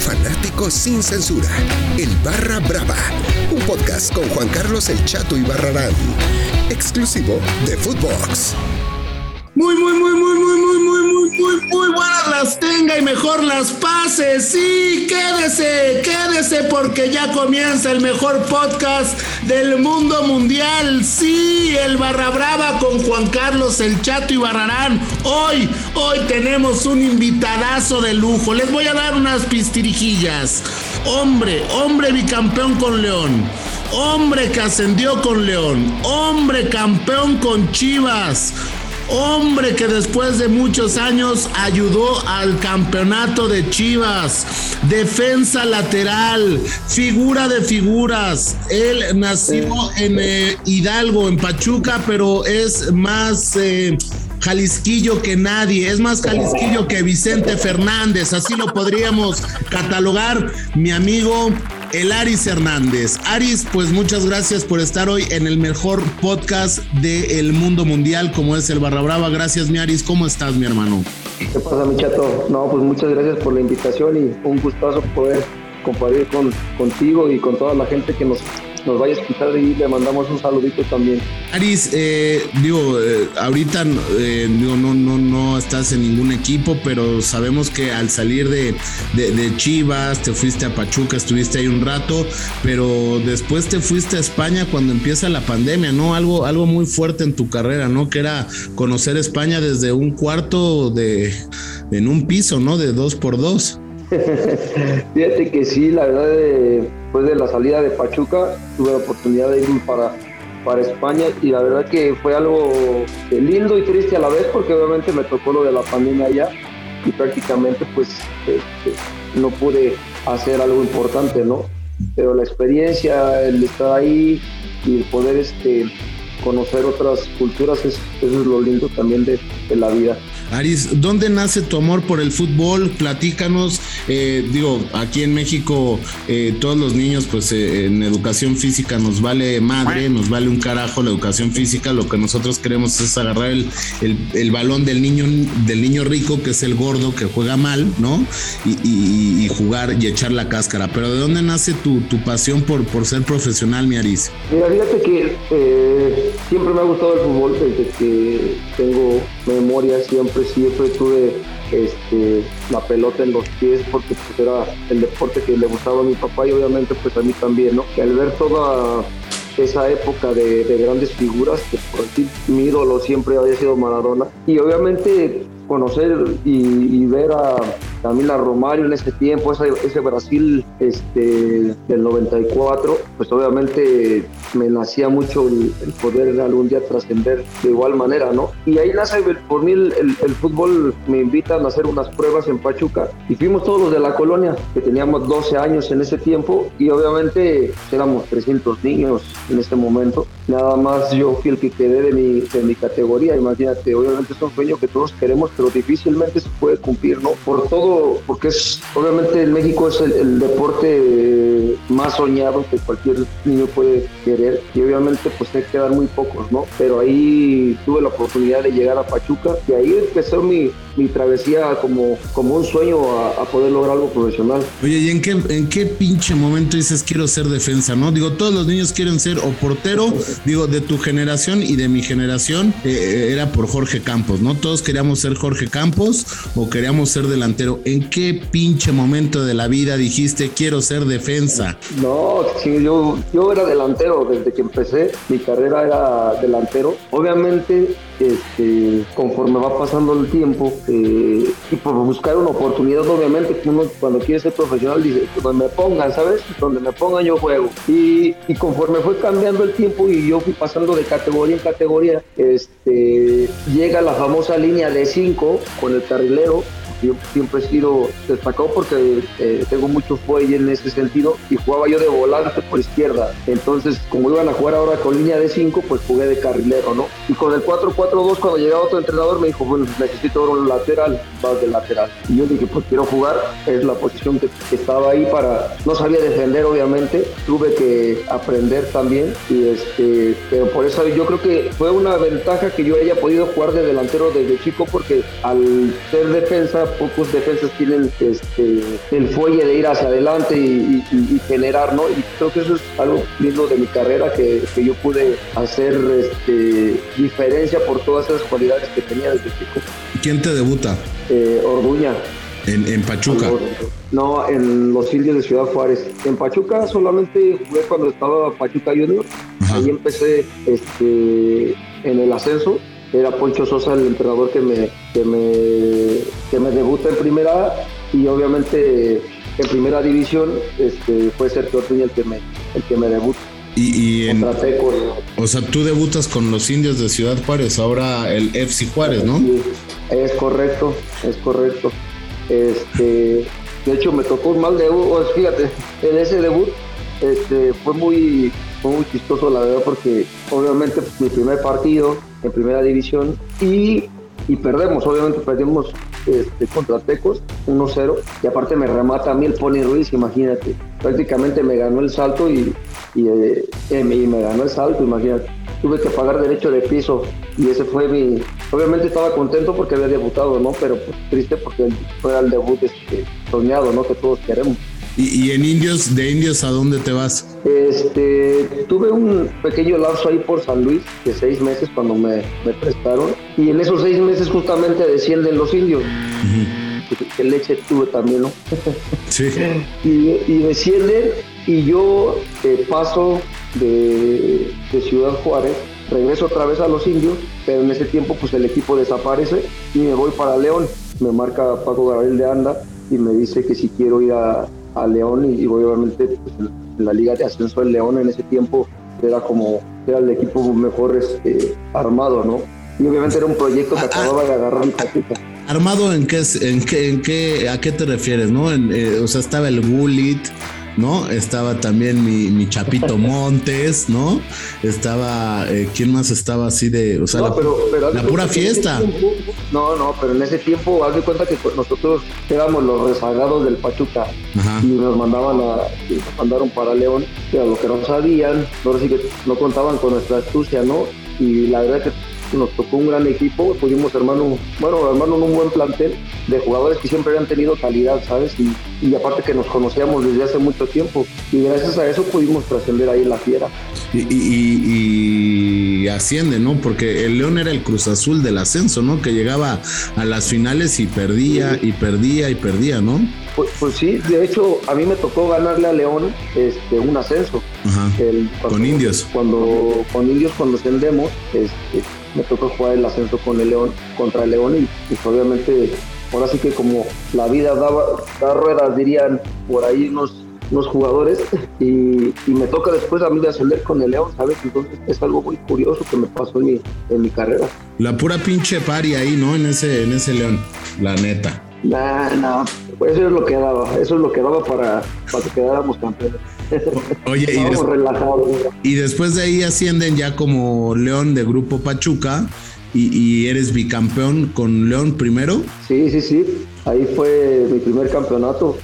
fanático sin censura. El Barra Brava. Un podcast con Juan Carlos El Chato y Barrarán. Exclusivo de Footbox. Muy, muy, muy, muy, muy, muy, muy, muy, buenas las tenga y mejor las pase. Sí, quédese, quédese porque ya comienza el mejor podcast del mundo mundial. Sí, el Barra Brava con Juan Carlos, el Chato y Barrarán. Hoy, hoy tenemos un invitadazo de lujo. Les voy a dar unas pistirijillas. Hombre, hombre bicampeón con León. Hombre que ascendió con León. Hombre campeón con Chivas hombre que después de muchos años ayudó al campeonato de Chivas, defensa lateral, figura de figuras. Él nació en eh, Hidalgo, en Pachuca, pero es más... Eh, Jalisquillo que nadie, es más Jalisquillo que Vicente Fernández, así lo podríamos catalogar, mi amigo el Aris Hernández. Aris, pues muchas gracias por estar hoy en el mejor podcast del mundo mundial, como es el Barra Brava. Gracias, mi Aris. ¿Cómo estás, mi hermano? ¿Qué pasa, mi chato? No, pues muchas gracias por la invitación y un gustazo poder compartir con, contigo y con toda la gente que nos nos vaya a escuchar y le mandamos un saludito también. Aris, eh, digo, eh, ahorita eh, digo, no, estás en ningún equipo, pero sabemos que al salir de, de, Chivas, te fuiste a Pachuca, estuviste ahí un rato, pero después te fuiste a España cuando empieza la pandemia, ¿no? Algo, algo muy fuerte en tu carrera, ¿no? Que era conocer España desde un cuarto de en un piso, ¿no? De dos por dos. Fíjate que sí, la verdad, después de la salida de Pachuca, tuve la oportunidad de ir para, para España y la verdad que fue algo lindo y triste a la vez porque obviamente me tocó lo de la pandemia allá y prácticamente pues este, no pude hacer algo importante, ¿no? Pero la experiencia, el estar ahí y el poder este, conocer otras culturas, eso es lo lindo también de, de la vida. Aris, ¿dónde nace tu amor por el fútbol? Platícanos. Eh, digo, aquí en México eh, todos los niños, pues eh, en educación física nos vale madre, nos vale un carajo la educación física. Lo que nosotros queremos es agarrar el, balón del niño, del niño rico, que es el gordo que juega mal, ¿no? Y, jugar y echar la cáscara. Pero ¿de dónde nace tu, pasión por, por ser profesional, mi Aris? Mira, fíjate que siempre me ha gustado el fútbol desde que tengo memoria, siempre siempre tuve este, la pelota en los pies porque pues, era el deporte que le gustaba a mi papá y obviamente pues a mí también, ¿no? Al ver toda esa época de, grandes figuras, que por aquí mi ídolo siempre había sido Maradona, y obviamente conocer y, ver a Camila Romario en ese tiempo, ese, Brasil este, del 94, pues obviamente me nacía mucho el, poder algún día trascender de igual manera, ¿no? Y ahí nace por mí el, fútbol, me invitan a hacer unas pruebas en Pachuca y fuimos todos los de la colonia, que teníamos 12 años en ese tiempo y obviamente éramos 300 niños en ese momento. Nada más yo fui el que quedé de mi, de mi categoría, imagínate, obviamente es un sueño que todos queremos pero difícilmente se puede cumplir, ¿no? Por todo, porque es, obviamente en México es el, deporte más soñado que cualquier niño puede querer y obviamente pues hay que dar muy pocos, ¿no? Pero ahí tuve la oportunidad de llegar a Pachuca y ahí empezó mi, mi travesía como, como un sueño a, poder lograr algo profesional. Oye, ¿y en qué, en qué pinche momento dices quiero ser defensa, no? Digo, todos los niños quieren ser o portero, digo, de tu generación y de mi generación eh, era por Jorge Campos, ¿no? Todos queríamos ser Jorge Campos o queríamos ser delantero. ¿En qué pinche momento de la vida dijiste quiero ser defensa? No, sí, yo, yo era delantero desde que empecé, mi carrera era delantero. Obviamente este, conforme va pasando el tiempo eh, y por buscar una oportunidad, obviamente, uno cuando quiere ser profesional dice, donde me pongan, ¿sabes? Donde me pongan yo juego. Y, y, conforme fue cambiando el tiempo y yo fui pasando de categoría en categoría, este, llega la famosa línea de 5 con el carrilero yo siempre he sido destacado porque eh, tengo mucho fuelle en ese sentido y jugaba yo de volante por izquierda. Entonces, como iban a jugar ahora con línea de 5, pues jugué de carrilero, ¿no? Y con el 4-4-2, cuando llegaba otro entrenador, me dijo, bueno, necesito un lateral, vas de lateral. Y yo dije, pues quiero jugar, es la posición que, estaba ahí para, no sabía defender, obviamente, tuve que aprender también, y este, pero por eso yo creo que fue una ventaja que yo haya podido jugar de delantero desde chico, porque al ser defensa, pocos defensas tienen este, el fuelle de ir hacia adelante y, generar, ¿no? Y creo que eso es algo lindo de mi carrera, que, yo pude hacer este, diferencia por todas esas cualidades que tenía desde chico. ¿Quién te debuta? Eh, Orduña. En, Pachuca. No, en los indios de Ciudad Juárez. En Pachuca solamente jugué cuando estaba Pachuca Junior. Ahí empecé este, en el ascenso. Era Poncho Sosa el entrenador que me, que me, que me debuta en primera y obviamente en primera división este, fue Sergio Ortuña el que me, el que me debuta. Y, en, o sea, tú debutas con los indios de Ciudad Juárez, ahora el FC Juárez, ¿no? es correcto, es correcto. Este, de hecho, me tocó un mal debut. fíjate, en ese debut este, fue muy, muy chistoso, la verdad, porque obviamente mi primer partido en primera división y, y perdemos, obviamente perdimos este, contra Tecos 1-0 y aparte me remata a mí el Pony Ruiz, imagínate, prácticamente me ganó el salto y, y, eh, y me ganó el salto, imagínate tuve que pagar derecho de piso y ese fue mi... Obviamente estaba contento porque había debutado, ¿no? Pero pues, triste porque fue el debut este, soñado, ¿no? Que todos queremos. ¿Y, en Indios, de Indios, a dónde te vas? Este, tuve un pequeño lapso ahí por San Luis de seis meses cuando me, prestaron y en esos seis meses justamente descienden los indios. que leche tuve también, ¿no? Sí. y, y descienden y yo eh, paso de, Ciudad Juárez, regreso otra vez a los indios, pero en ese tiempo pues el equipo desaparece y me voy para León. Me marca Paco Gabriel de Anda y me dice que si quiero ir a, León y, obviamente pues, en la liga de ascenso del León en ese tiempo era como era el equipo mejor este, armado, ¿no? Y obviamente era un proyecto que acababa de agarrar mi patita. ¿Armado en qué, en qué, en qué, a qué te refieres, no? Eh, o sea, estaba el Gullit, ¿no? Estaba también mi, Chapito Montes, ¿no? Estaba, eh, ¿quién más estaba así de, o sea, la, pura fiesta? no, no, pero en ese tiempo, haz de cuenta que nosotros éramos los rezagados del Pachuca y nos mandaban a, nos mandaron para León, a lo que no sabían, que no contaban con nuestra astucia, ¿no? Y la verdad es que nos tocó un gran equipo, pudimos armar un, bueno, armar un buen plantel de jugadores que siempre habían tenido calidad, ¿sabes? Y, y aparte que nos conocíamos desde hace mucho tiempo. Y gracias a eso pudimos trascender ahí la fiera. Y, y, asciende, ¿no? Porque el León era el Cruz Azul del ascenso, ¿no? Que llegaba a las finales y perdía y perdía y perdía, ¿no? Pues, pues, sí, de hecho a mí me tocó ganarle a León este, un ascenso. con indios. Cuando con indios cuando ascendemos, este, me tocó jugar el ascenso con el León, contra el León y, pues, obviamente ahora sí que como la vida daba, da ruedas, dirían por ahí unos, unos jugadores, y, me toca después a mí de ascender con el León, ¿sabes? Entonces es algo muy curioso que me pasó en mi, en mi carrera. La pura pinche pari ahí, ¿no? En ese, en ese León, la neta. No, no, pues eso es lo que daba, eso es lo que daba para, para que quedáramos campeones. Oye, y, y, después de ahí ascienden ya como León de Grupo Pachuca y, eres bicampeón con León primero. Sí, sí, sí. Ahí fue mi primer campeonato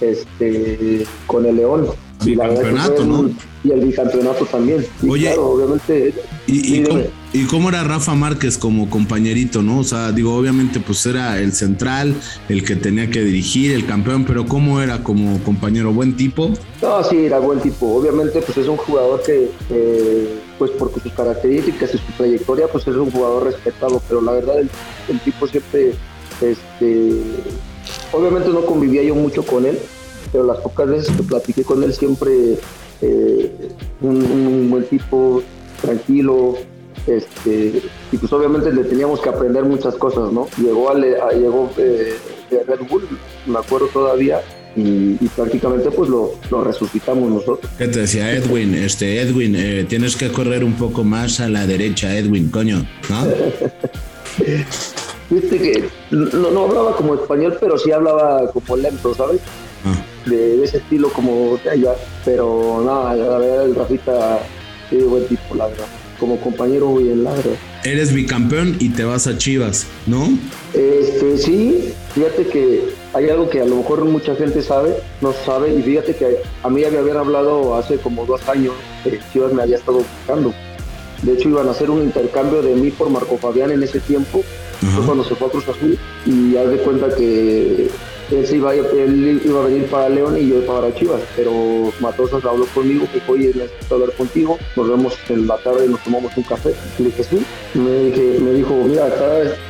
este, con el León. Y el bicampeonato también. Oye, obviamente. ¿Y, y, cómo, era Rafa Márquez como compañerito, no? O sea, digo, obviamente, pues era el central, el que tenía que dirigir, el campeón, pero ¿cómo era como compañero? ¿Buen tipo? No, sí, era buen tipo. Obviamente, pues es un jugador que, pues por sus características y su trayectoria, pues es un jugador respetado, pero la verdad, el, el tipo siempre, este. Obviamente no convivía yo mucho con él, pero las pocas veces que platiqué con él siempre eh, un, buen tipo, tranquilo, este, y pues obviamente le teníamos que aprender muchas cosas, ¿no? Llegó, a, llegó eh, de Red Bull, me acuerdo todavía, y, prácticamente pues lo, resucitamos nosotros. ¿Qué te decía Edwin? Este, Edwin, eh, tienes que correr un poco más a la derecha, Edwin, coño, ¿no? Viste que no, no, hablaba como español, pero sí hablaba como lento, ¿sabes? De, ese estilo como de allá. Pero nada, la verdad, el Rafita es buen tipo, la verdad. Como compañero bien, la verdad. Eres bicampeón y te vas a Chivas, ¿no? Este, sí, fíjate que hay algo que a lo mejor mucha gente sabe, no sabe, y fíjate que a mí había haber hablado hace como dos años, que Chivas me había estado buscando. De hecho, iban a hacer un intercambio de mí por Marco Fabián en ese tiempo, Fue cuando se fue a Cruz Azul y haz de cuenta que él, iba, él iba a venir para León y yo para Chivas, pero Matosas habló conmigo, que oye, necesito hablar contigo, nos vemos en la tarde y nos tomamos un café. Le dije, sí. Me, dije, me dijo, mira, acá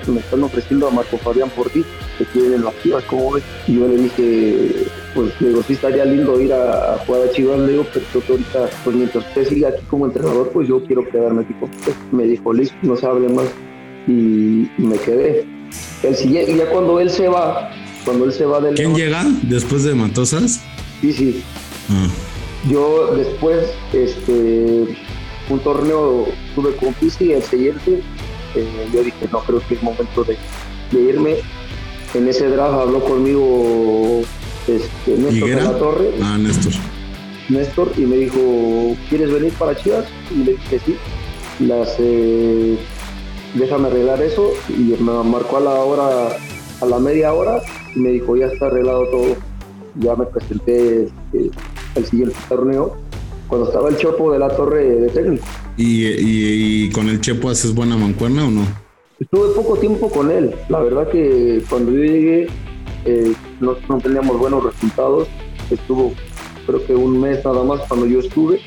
me están ofreciendo a Marco Fabián por ti, que quieren en las Chivas, ¿cómo ves? Y yo le dije, pues le digo, sí estaría lindo ir a, jugar a Chivas, le digo, pero yo ahorita, pues mientras usted siga aquí como entrenador, pues yo quiero quedarme aquí con usted. Me dijo, listo, no se hable más. Y, me quedé. El siguiente, ya cuando él se va, cuando él se va del... ¿Quién llega después de Matosas? Sí. Ah. Yo después, este, un torneo tuve con Pisi, el siguiente, eh, yo dije, no, creo que es momento de, irme. En ese draft habló conmigo este, Néstor de la Torre. Ah, Néstor. Néstor, y me dijo, ¿quieres venir para Chivas? Y le dije, sí. Las, eh, déjame arreglar eso. Y me marcó a la hora, a la media hora, y me dijo, ya está arreglado todo. Ya me presenté el este, siguiente torneo cuando estaba el Chopo de la Torre de técnico. ¿Y, con el Chepo haces buena mancuerna o no? Estuve poco tiempo con él. La verdad que cuando yo llegué eh, no, no, teníamos buenos resultados. Estuvo creo que un mes nada más cuando yo estuve,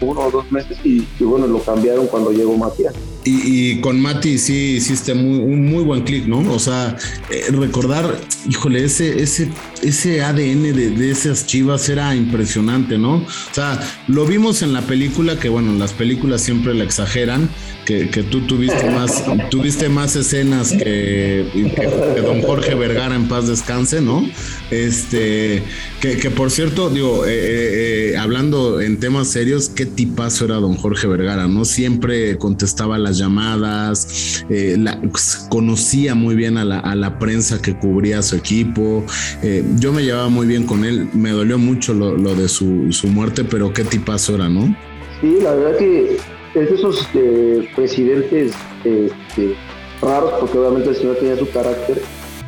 uno o dos meses, y, y bueno, lo cambiaron cuando llegó Matías. Y, con Mati sí hiciste muy, un muy buen clic, ¿no? O sea, eh, recordar, híjole, ese, ese, ese ADN de, esas chivas era impresionante, ¿no? O sea, lo vimos en la película, que bueno, las películas siempre la exageran, que, tú tuviste más, tuviste más escenas que, don Jorge Vergara en paz descanse, ¿no? Este, que, por cierto, digo, eh, eh, hablando en temas serios, qué tipazo era don Jorge Vergara, ¿no? Siempre contestaba las llamadas, eh, conocía muy bien a la, prensa que cubría su equipo. Eh, yo me llevaba muy bien con él, me dolió mucho lo, de su, muerte, pero qué tipazo era, ¿no? Sí, la verdad que es de esos eh, presidentes este, raros, porque obviamente el señor tenía su carácter,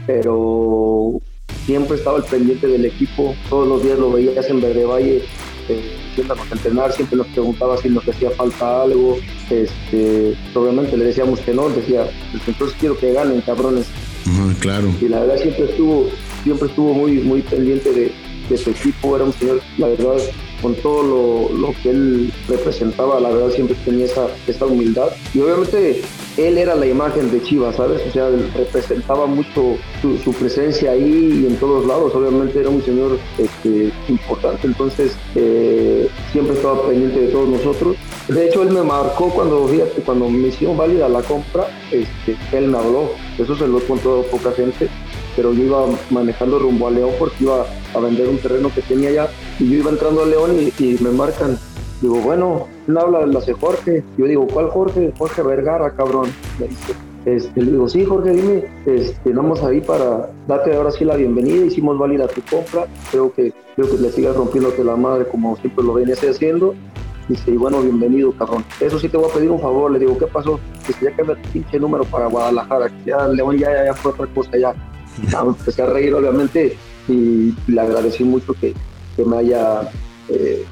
pero siempre estaba al pendiente del equipo, todos los días lo veías en Verde Valle a entrenar, siempre nos preguntaba si nos hacía falta algo, este, obviamente le decíamos que no, decía, pues entonces quiero que ganen, cabrones. claro. Y la verdad siempre estuvo, siempre estuvo muy, muy pendiente de, de su equipo, era un señor, la verdad, con todo lo, que él representaba, la verdad siempre tenía esa, esa humildad. Y obviamente él era la imagen de Chivas, ¿sabes? O sea, representaba mucho su, presencia ahí y en todos lados. Obviamente era un señor este, importante, entonces eh, siempre estaba pendiente de todos nosotros. De hecho, él me marcó cuando, fíjate, cuando me hicieron válida la compra, este, él me habló. Eso se lo he contado a poca gente, pero yo iba manejando rumbo a León porque iba a vender un terreno que tenía allá y yo iba entrando a León y, y me marcan Digo, bueno, no habla de la de Jorge. Yo digo, ¿cuál Jorge? Jorge Vergara, cabrón. Me dice, este, le digo, sí, Jorge, dime, este, vamos ahí para darte ahora sí la bienvenida, hicimos válida tu compra, creo que, creo que le sigas rompiéndote la madre como siempre lo venías haciendo. Dice, y bueno, bienvenido, cabrón. Eso sí te voy a pedir un favor, le digo, ¿qué pasó? Dice, ya cambia tu pinche número para Guadalajara, ya León ya, ya, fue otra cosa, ya. empecé a reír, obviamente, y le agradecí mucho que, que me haya eh,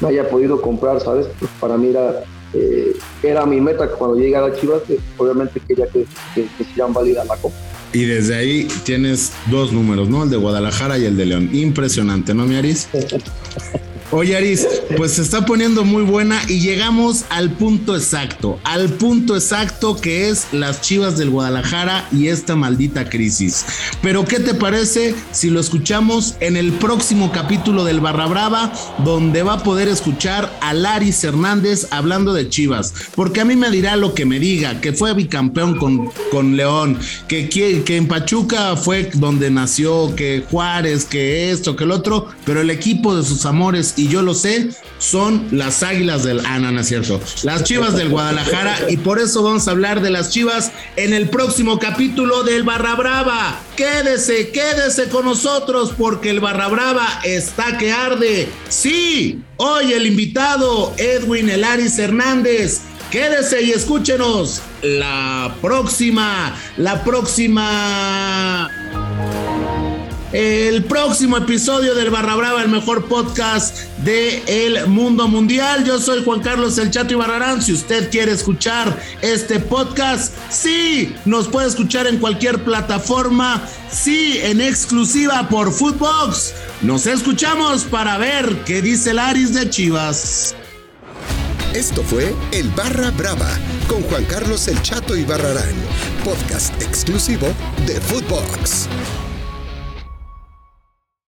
me haya podido comprar, ¿sabes? Pues para mí era, eh, era mi meta cuando llegué a Chivas, que obviamente quería que, que, que sean válida la copa. Y desde ahí tienes dos números, ¿no? El de Guadalajara y el de León. Impresionante, ¿no, Miaris? Oye, Aris, pues se está poniendo muy buena y llegamos al punto exacto, al punto exacto que es las chivas del Guadalajara y esta maldita crisis. Pero, ¿qué te parece si lo escuchamos en el próximo capítulo del Barra Brava, donde va a poder escuchar a Laris Hernández hablando de chivas? Porque a mí me dirá lo que me diga, que fue bicampeón con, con León, que, que, en Pachuca fue donde nació, que Juárez, que esto, que el otro, pero el equipo de sus amores y yo lo sé, son las águilas del. Ah, no, cierto. Las chivas del Guadalajara. Y por eso vamos a hablar de las chivas en el próximo capítulo del Barra Brava. Quédese, quédese con nosotros porque el Barra Brava está que arde. Sí, hoy el invitado Edwin Elaris Hernández. Quédese y escúchenos la próxima, la próxima el próximo episodio del Barra Brava, el mejor podcast del el mundo mundial. Yo soy Juan Carlos El Chato Ibarrarán. Si usted quiere escuchar este podcast, sí, nos puede escuchar en cualquier plataforma, sí, en exclusiva por Footbox. Nos escuchamos para ver qué dice el Aris de Chivas. Esto fue El Barra Brava con Juan Carlos El Chato y Barrarán, podcast exclusivo de Footbox.